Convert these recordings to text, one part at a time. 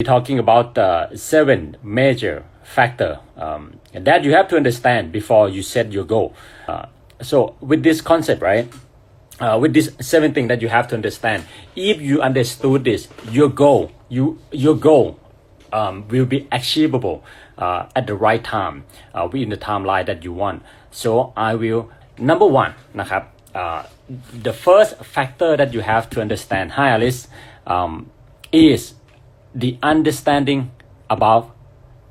We're talking about the seven major factor um, that you have to understand before you set your goal. Uh, so with this concept, right? Uh, with this seven thing that you have to understand, if you understood this, your goal, you your goal um, will be achievable uh, at the right time, uh, within the timeline that you want. So I will number one นะครับ uh, the first factor that you have to understand hi Alice um, is the understanding about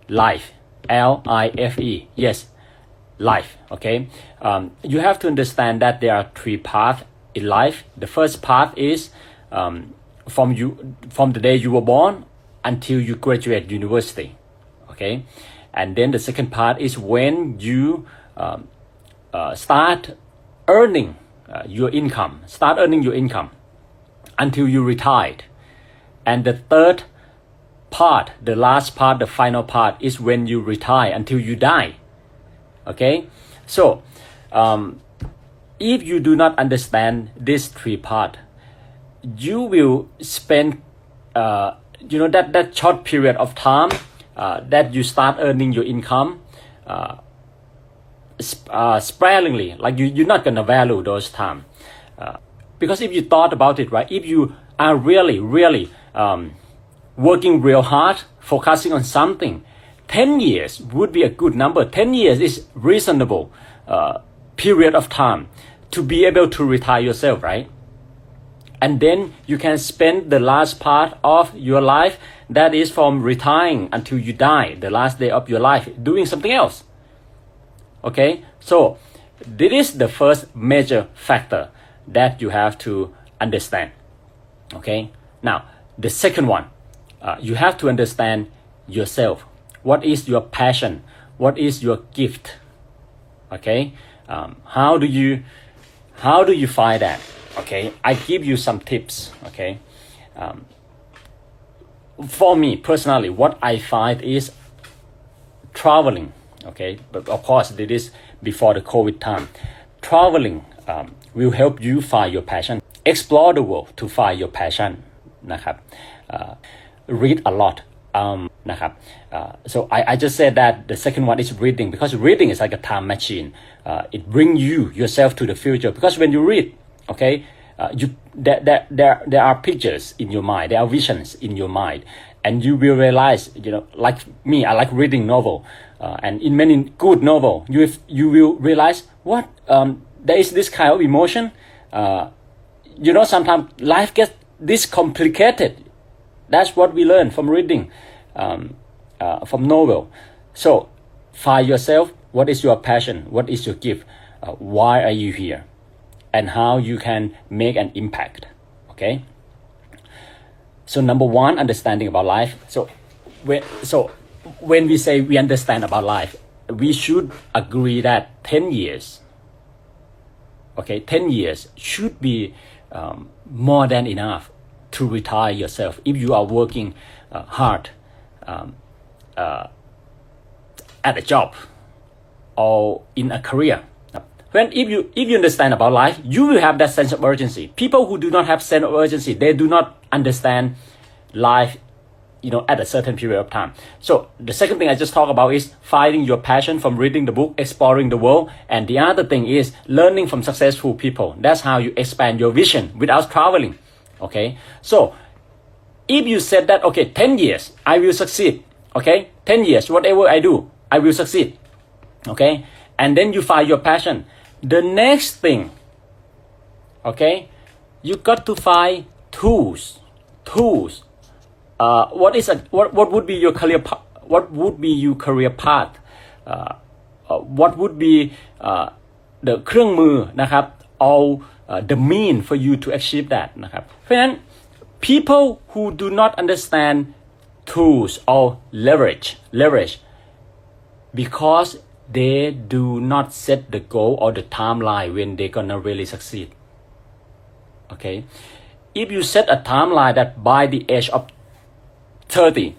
life. L I F E. Yes life okay? Um, you have to understand that there are three paths in life. The first path is um, from you from the day you were born until you graduate university okay? And then the second part is when you um, uh, start earning uh, your income start earning your income until you retired. And the third part the last part the final part is when you retire until you die. Okay? So um, if you do not understand this three part you will spend uh, you know that that short period of time uh, that you start earning your income uh, sp- uh, sparingly. Like you, you're not gonna value those time. Uh, because if you thought about it right if you are really really um, working real hard focusing on something 10 years would be a good number. 10 years is reasonable uh, period of time to be able to retire yourself right? And then you can spend the last part of your life that is from retiring until you die the last day of your life doing something else. Okay? So this is the first major factor that you have to understand. Okay? Now the second one uh, you have to understand yourself what is your passion what is your gift okay um, how do you how do you find that okay i give you some tips okay um, for me personally what i find is traveling okay but of course this is before the covid time traveling um, will help you find your passion explore the world to find your passion นะครับ uh, read a lot um,นะครับ uh, so I, I just said that the second one is reading because reading is like a time machine uh, it bring you yourself to the future because when you read okay uh, you there, there, there, there are pictures in your mind there are visions in your mind and you will realize you know like me i like reading novel uh, and in many good novel you you will realize what um, there is this kind of emotion uh, you know sometimes life gets this complicated that's what we learn from reading um, uh, from novel. So find yourself what is your passion? What is your gift? Uh, why are you here? And how you can make an impact okay? So number one understanding about life. So when so when we say we understand about life we should agree that 10 years okay 10 years should be um, more than enough to retire yourself. If you are working uh, hard um, uh, at a job or in a career when if you if you understand about life you will have that sense of urgency. People who do not have sense of urgency they do not understand life you know at a certain period of time. So the second thing i just talked about is finding your passion from reading the book exploring the world. And the other thing is learning from successful people. That's how you expand your vision without traveling okay so if you said that okay 10 years i will succeed okay 10 years whatever i do i will succeed okay and then you find your passion the next thing okay you got to find tools tools uh, what is a what, what would be your career pa- what would be your career path uh, uh, what would be uh, the เครื่องมือนะครับ all uh, the mean for you to achieve that นะครับเพราะฉะนั้น people who do not understand tools or leverage leverage because they do not set the goal or the timeline when they're gonna really succeed okay if you set a timeline that by the age of 30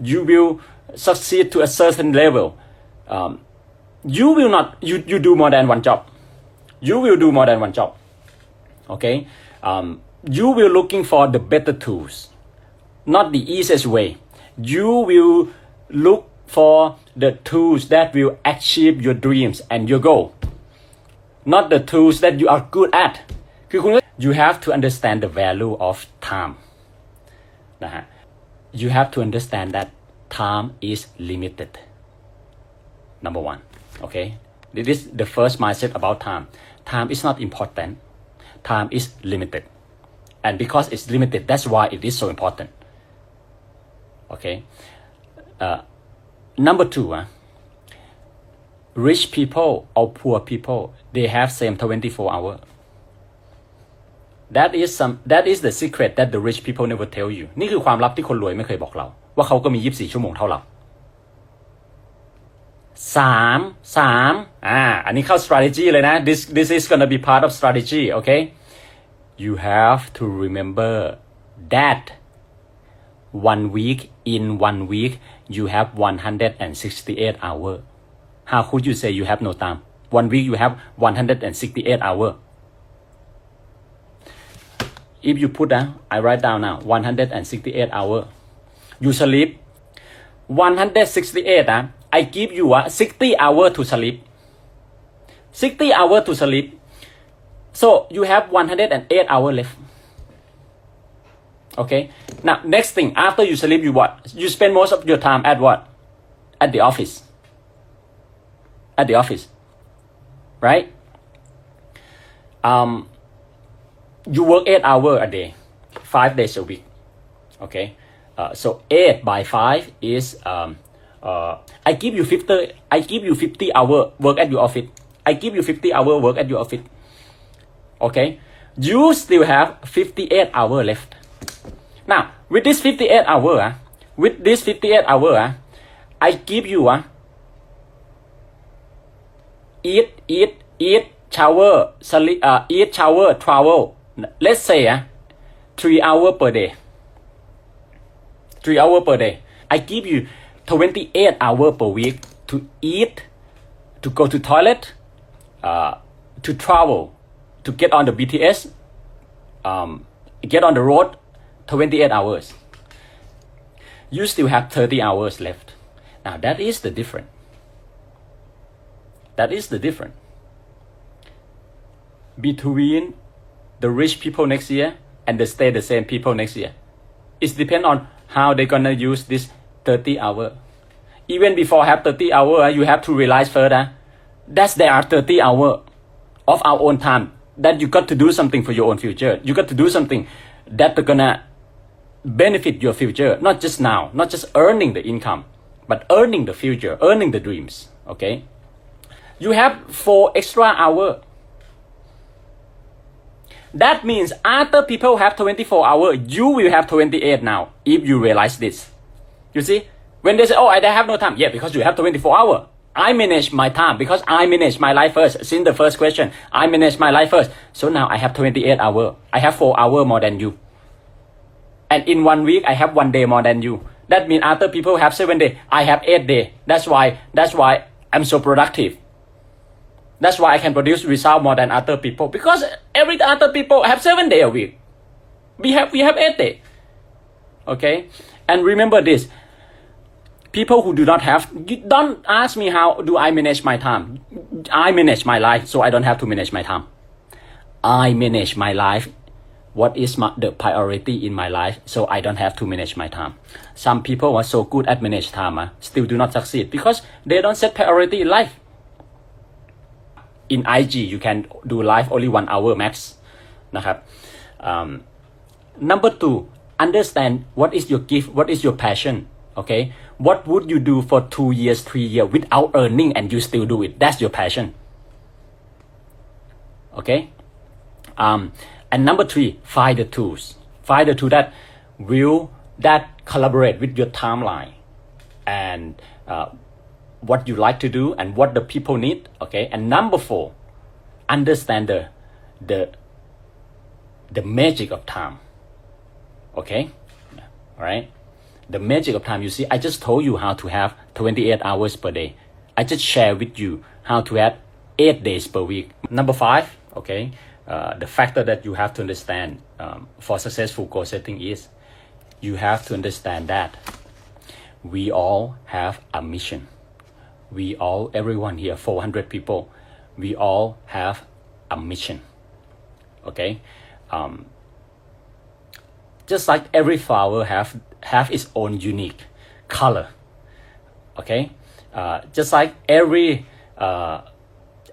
you will succeed to a certain level um, you will not you, you do more than one job you will do more than one job okay um, you will looking for the better tools not the easiest way you will look for the tools that will achieve your dreams and your goal not the tools that you are good at คือคุณ you have to understand the value of time นะฮะ you have to understand that time is limited number one okay this is the first mindset about time time is not important time is limited and because it's limited that's why it is so important okay uh, number two uh, rich people or poor people they have same 24 hour that is some that is the secret that the rich people never tell you นี่คือความลับที่คนรวยไม่เคยบอกเรา ว่าเขาก็มี 24 ชั่วโมงเท่าเรา สามสามอ่า อันนี้เข้า strategy เลยนะ this this is gonna be part of strategy okay you have to remember that one week in one week you have 168 hour how could you say you have no time one week you have 168 hour if you put uh, I write down now 168 hour you sleep 168 uh, I give you uh, 60 hour to sleep. 60 hour to sleep. So you have 108 hour left. Okay? Now next thing after you sleep you what? You spend most of your time at what? At the office. At the office. Right? Um you work eight hour a day. Five days a week. Okay? Uh, so eight by five is um, uh, I give you 50 I give you 50 hour work at your office. I give you 50 hour work at your office. Okay? You still have 58 hour left. Now with this 58 hour uh, with this 58 hour uh, I give you uh, eat eat eat shower sleep uh, eat shower travel let's say uh, three hour per day. Three hour per day. I give you 28 hour per week to eat to go to toilet uh, to travel to get on the BTS um, get on the road 28 hours. You still have 30 hours left. Now that is the difference. That is the difference between the rich people next year and the stay the same people next year. It depends on how they're gonna use this 30 hour. Even before have 30 hour, ah, you have to realize further ah, that's there are 30 hour of our own time that you got to do something for your own future. You got to do something that gonna benefit your future, not just now, not just earning the income, but earning the future, earning the dreams. Okay, you have four extra hour that means after people have 24 hour, you will have 28 now, if you realize this. You see? When they say, oh, I have no time. Yeah, because you have 24 hours. I manage my time because I manage my life first. Since the first question, I manage my life first. So now I have 28 hours. I have 4 hours more than you. And in one week, I have one day more than you. That means other people have 7 days, I have 8 days. That's why, that's why I'm so productive. That's why I can produce result more than other people because every other people have seven day a week. We have we have eight day. Okay, and remember this: people who do not have, don't ask me how do I manage my time. I manage my life, so I don't have to manage my time. I manage my life. What is my, the priority in my life, so I don't have to manage my time. Some people are so good at manage time, uh, still do not succeed because they don't set priority in life in IG you can do live only one hour max นะครับ um, number two understand what is your gift what is your passion okay What would you do for two years three years without earning and you still do it? That's your passion. Okay? Um, and number three find the tools. Find the tool that will that collaborate with your timeline and uh, what you like to do and what the people need okay? And number four understand the the the magic of time okay? All right the magic of time. You see i just told you how to have 28 hours per day. I just share with you how to have eight days per week. Number five okay uh, the factor that you have to understand um, for successful goal setting is you have to understand that we all have a mission. We all everyone here 400 people we all have a mission okay? Um, just like every flower have have its own unique color okay uh, just like every uh,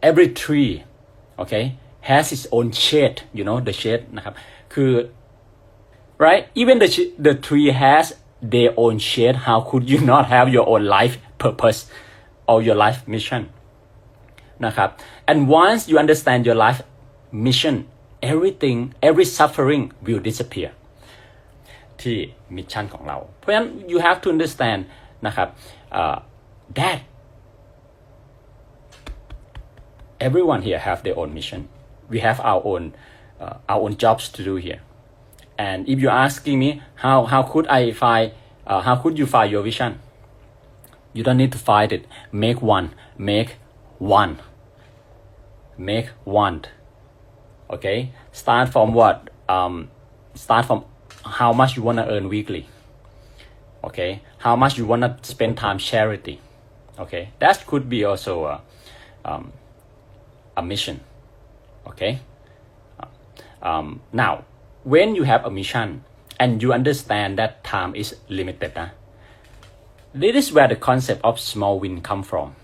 every tree okay has its own shade you know the shade นะครับคือ right even the sh- the tree has their own shade how could you not have your own life purpose or your life mission นะครับ and once you understand your life mission everything every suffering will disappear ที่มิชชั่นของเรา เพราะฉะนั้น you have to understand นะครับ uh, that everyone here have their own mission we have our own uh, our own jobs to do here and if you're asking me how how could i find uh, how could you find your vision you don't need to find it make one make one make one okay start from what um, start from how much you want to earn weekly okay? How much you want to spend time charity okay? That could be also a, um, a mission okay? Um, now when you have a mission and you understand that time is limited huh? this is where the concept of small win come from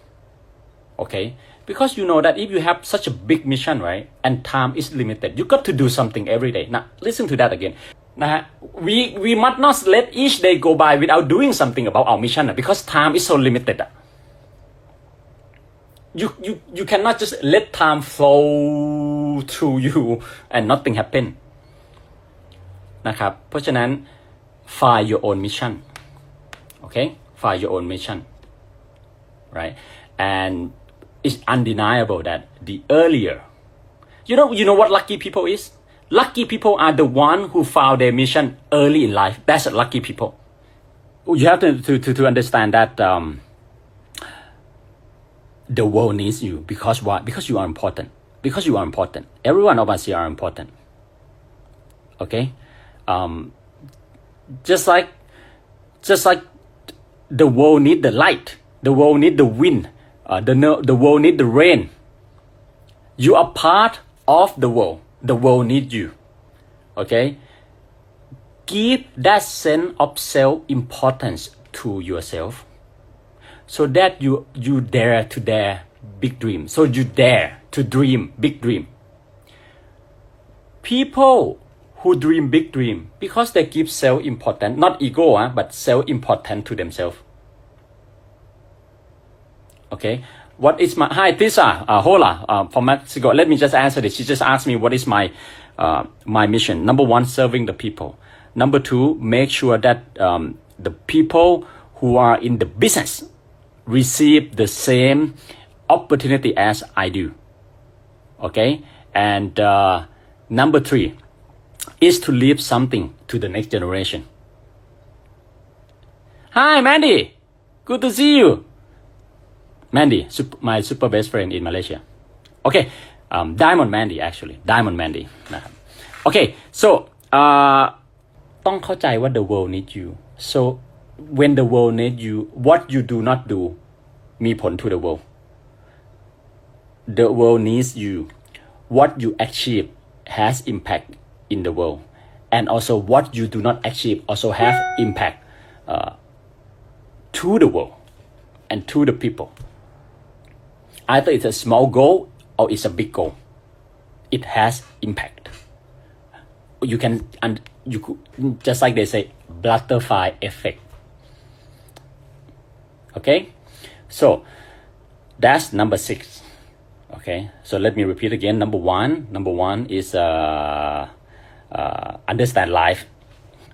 okay? Because you know that if you have such a big mission right and time is limited you got to do something every day. Now listen to that again นะฮะ we we must not let each day go by without doing something about our missionนะ because time is so limited อะ you you you cannot just let time flow through you and nothing happen นะครับ เพราะฉะนั้น find your own mission okay find your own mission right and it's undeniable that the earlier you know you know what lucky people is Lucky people are the one who found their mission early in life. That's lucky people. You have to to to, to understand that um, the world needs you because why? Because you are important. Because you are important. Every one of us here are important. Okay? Um, just like just like the world need the light. The world need the wind. Uh, the the world need the rain. You are part of the world the world need you okay? Give that sense of self importance to yourself so that you you dare to dare big dream. So you dare to dream big dream. People who dream big dream because they give self important not ego huh, but self important to themselves okay what is my hi Tisa. Uh, hola. Uh, from Mexico. Let me just answer this. She just asked me what is my uh, my mission. Number one serving the people. Number two make sure that um, the people who are in the business receive the same opportunity as I do. Okay? And uh, number three is to leave something to the next generation. Hi Mandy. Good to see you Mandy, sup- my super best friend in Malaysia. Okay, um, Diamond Mandy actually, Diamond Mandy นะครับ Okay, so uh, ต้องเข้าใจว่า the world needs you so when the world needs you what you do not do มีผล to the world the world needs you what you achieve has impact in the world and also what you do not achieve also have impact uh, to the world and to the people either it's a small goal or it's a big goal it has impact you can and you could just like they say butterfly effect okay so that's number six okay so let me repeat again number one number one is uh, uh, understand life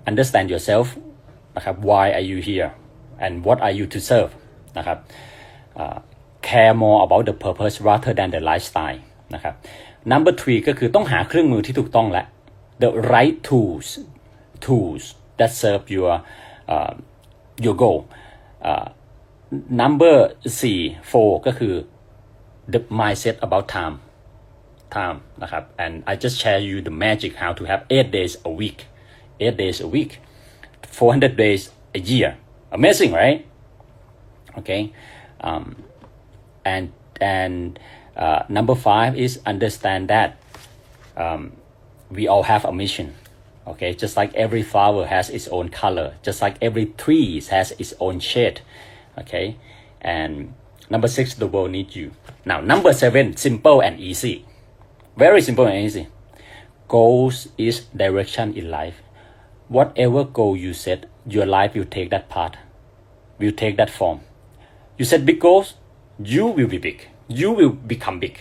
understand yourself นะครับ why are you here and what are you to serve นะครับ uh, care more about the purpose rather than the lifestyle นะครับ number three ก็คือต้องหาเครื่องมือที่ถูกต้องและ the right tools tools that serve your uh, your goal uh, number four ก็คือ the mindset about time time นะครับ and I just share you the magic how to have eight days a week eight days a week 400 days a year amazing right okay um, and and uh, number five is understand that um, we all have a mission okay? Just like every flower has its own color just like every tree has its own shade okay? And number six the world needs you. Now number seven simple and easy. Very simple and easy. Goals is direction in life. Whatever goal you set your life will take that path. Will take that form. You set big goals you will be big you will become big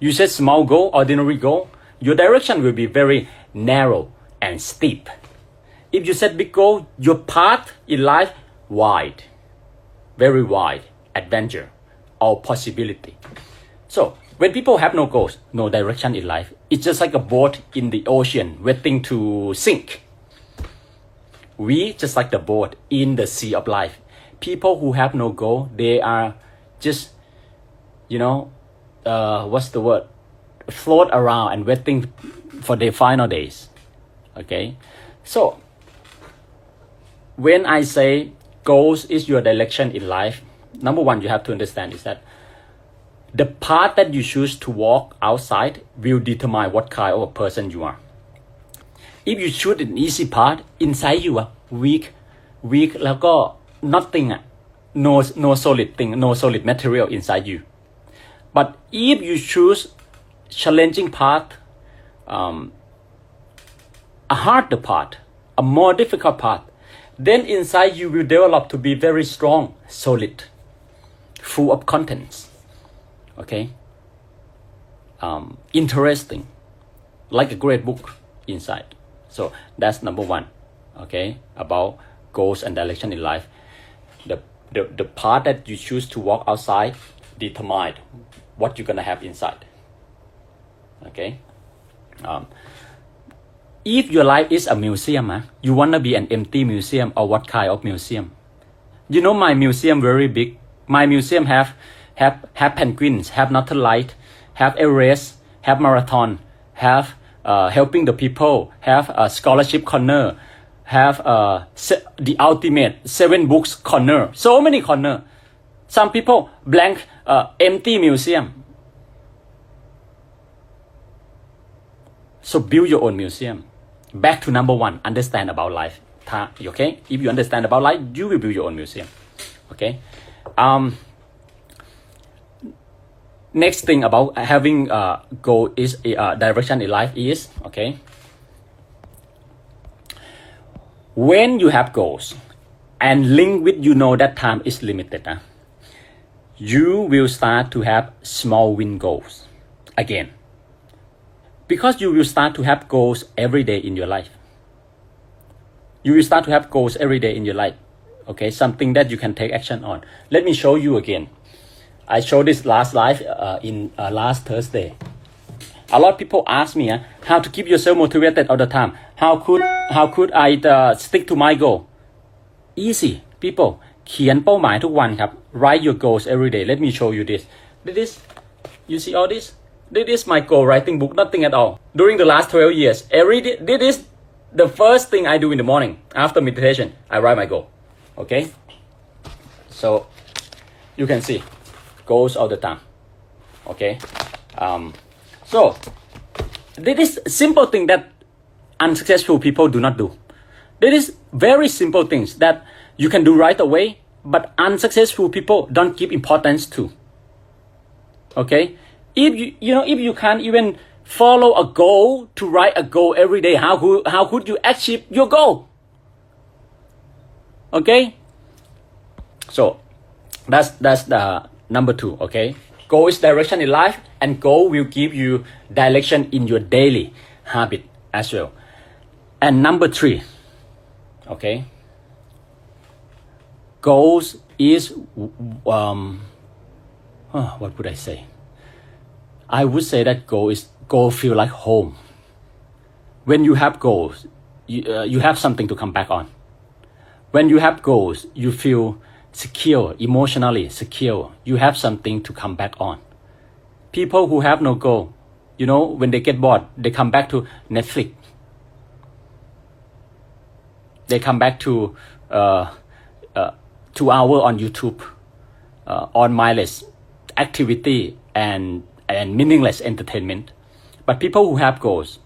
you set small goal ordinary goal your direction will be very narrow and steep. If you set big goal, your path in life wide, very wide, adventure or possibility. So when people have no goals, no direction in life, it's just like a boat in the ocean waiting to sink. We just like the boat in the sea of life. People who have no goal, they are just, you know, uh, what's the word? Float around and waiting for their final days okay so when i say goals is your direction in life number one you have to understand is that the path that you choose to walk outside will determine what kind of a person you are if you choose an easy path inside you are weak weak แล้วก็ nothing no no solid thing no solid material inside you but if you choose challenging path um, a harder path, a more difficult path, then inside you will develop to be very strong, solid, full of contents. Okay? Um, interesting, like a great book inside. So that's number one. Okay? About goals and direction in life. The, the, the part that you choose to walk outside determine what you're gonna have inside. Okay? Um, if your life is a museum, huh, you wanna be an empty museum or what kind of museum? You know my museum very big. My museum have have have penguins, have northern light, have Everest, have marathon, have uh, helping the people, have a scholarship corner, have uh, se- the ultimate seven books corner. So many corner. Some people blank uh, empty museum. So build your own museum. Back to number one understand about life. Okay? If you understand about life you will build your own museum. Okay? Um next thing about having a goal is uh, direction in life is okay? When you have goals and link with you know that time is limited uh, you will start to have small win goals again because you will start to have goals every day in your life. You will start to have goals every day in your life. Okay, something that you can take action on. Let me show you again. I showed this last live uh, in uh, last Thursday. A lot of people ask me uh, how to keep yourself motivated all the time. How could how could I uh, stick to my goal? Easy, people. เขียนเป้าหมายทุกวันครับ Write your goals every day. Let me show you this. This, you see all this? This is my goal writing book, nothing at all. During the last 12 years, every day, this is the first thing I do in the morning after meditation. I write my goal. Okay? So you can see goals all the time. Okay? Um, so this is simple thing that unsuccessful people do not do. This is very simple things that you can do right away, but unsuccessful people don't give importance to. Okay? if you you know if you can't even follow a goal to write a goal every day how could how could you achieve your goal? Okay? So that's that's the number two okay? Goal is direction in life and goal will give you direction in your daily habit as well. And number three okay goals is um what would i say I would say that goal is goal feel like home. When you have goals, you, uh, you have something to come back on. When you have goals, you feel secure, emotionally secure. You have something to come back on. People who have no goal, you know, when they get bored, they come back to Netflix. They come back to uh, two hour on YouTube uh, on mindless activity and and meaningless entertainment. But people who have goals,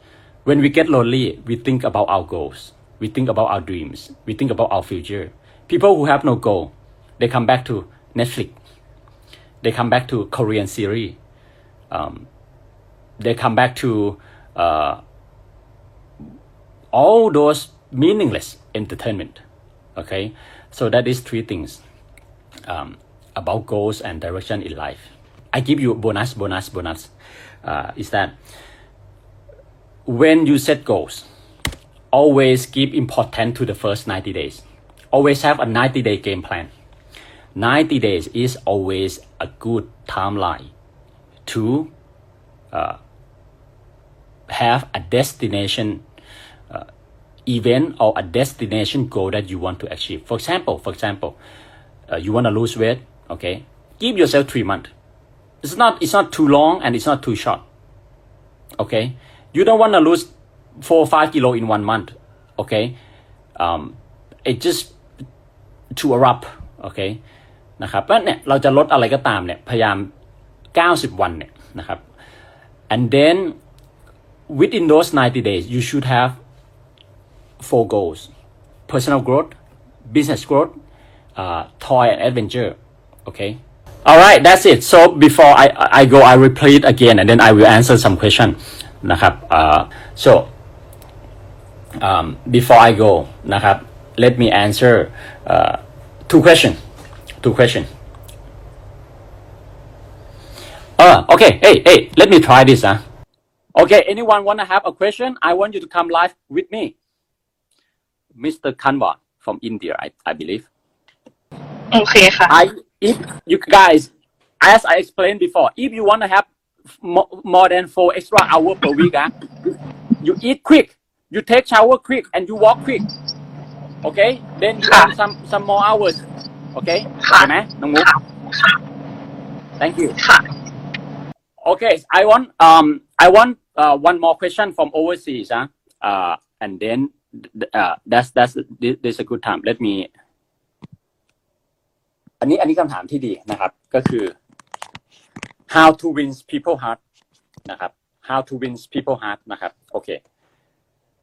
when we get lonely, we think about our goals. We think about our dreams. We think about our future. People who have no goal, they come back to Netflix. They come back to Korean series. Um, they come back to uh, all those meaningless entertainment. Okay, so that is three things um, about goals and direction in life. I give you bonus, bonus, bonus. Uh, is that when you set goals, always give importance to the first 90 days. Always have a 90 day game plan. 90 days is always a good timeline to uh, have a destination event or a destination goal that you want to achieve. For example, for example, uh, you want to lose weight, okay? Give yourself three months. It's not it's not too long and it's not too short. Okay, you don't want to lose four or five kilo in one month. Okay, um, it just too abrupt. Okay นะครับแล้วเนี่ยเราจะลดอะไรก็ตามเนี่ยพยายาม 90 วันเนี่ยนะครับ and then within those 90 days you should have four goals personal growth business growth uh, toy and adventure okay all right that's it so before I I go I repeat again and then I will answer some question นะครับ uh, so um, before I go นะครับ let me answer uh, two questions two questions uh, okay hey hey let me try this huh? okay anyone want to have a question I want you to come live with me Mr. Kanwa from India I, I believe โอเคค่ะ I if you guys as I explained before if you want to have mo- more than four extra hour per week ah, you, you eat quick you take shower quick and you walk quick okay then youค่ะ earn some some more hours okay ค่ะ ใช่ไหมน้องมุก ค่ะค่ะ thank you ค่ะ Okay, I want um I want uh, one more question from overseas, huh? Uh, and then th- uh, that's that's this, this is a good time. Let me อันนี้อันนี้คำถามที่ดีนะครับ ก็คือ how to win people heart นะครับ how to win people heart นะครับโอเค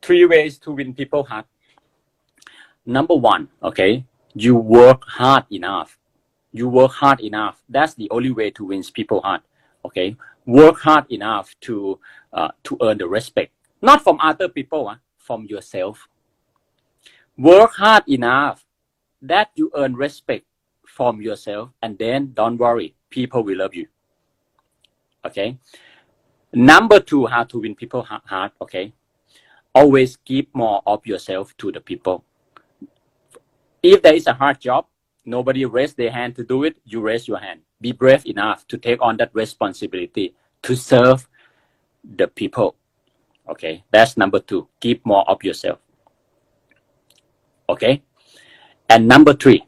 three ways to win people heart number one okay you work hard enough you work hard enough that's the only way to win people heart okay work hard enough to uh, to earn the respect not from other people ah, From yourself. Work hard enough that you earn respect from yourself and then don't worry people will love you. Okay? Number two how to win people heart okay? Always give more of yourself to the people. If there is a hard job nobody raise their hand to do it you raise your hand. Be brave enough to take on that responsibility to serve the people okay that's number two give more of yourself okay and number three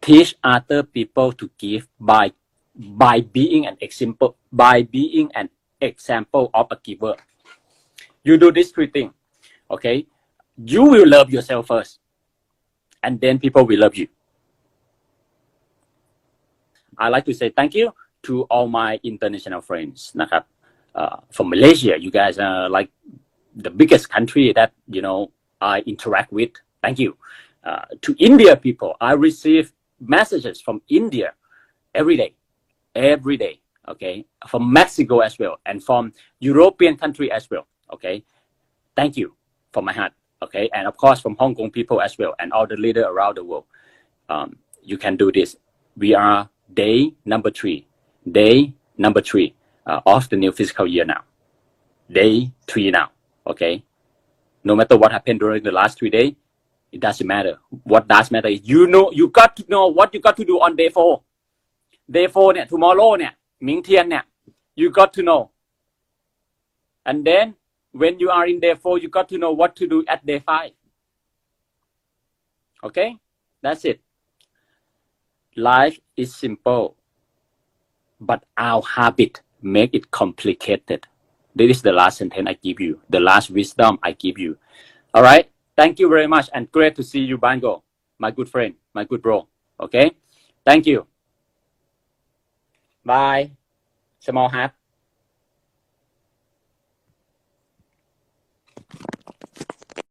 teach other people to give by by being an example by being an example of a giver you do these three things okay you will love yourself first and then people will love you I like to say thank you to all my international friends นะครับ uh, from Malaysia you guys are like the biggest country that you know I interact with. Thank you. Uh, to India people I receive messages from India every day every day okay? From Mexico as well and from European country as well okay? Thank you from my heart okay? And of course from Hong Kong people as well and all the leader around the world. Um, you can do this. We are day number three day number three uh, of the new fiscal year now day three now okay no matter what happened during the last three days it doesn't matter what does matter is you know you got to know what you got to do on day four day four เนี่ย tomorrow เนี่ย明天เนี่ย you got to know and then when you are in day four you got to know what to do at day five okay that's it life is simple but our habit make it complicated. This is the last sentence i give you. The last wisdom i give you. All right? Thank you very much and great to see you bango. My good friend my good bro. Okay? Thank you. Bye. Small heart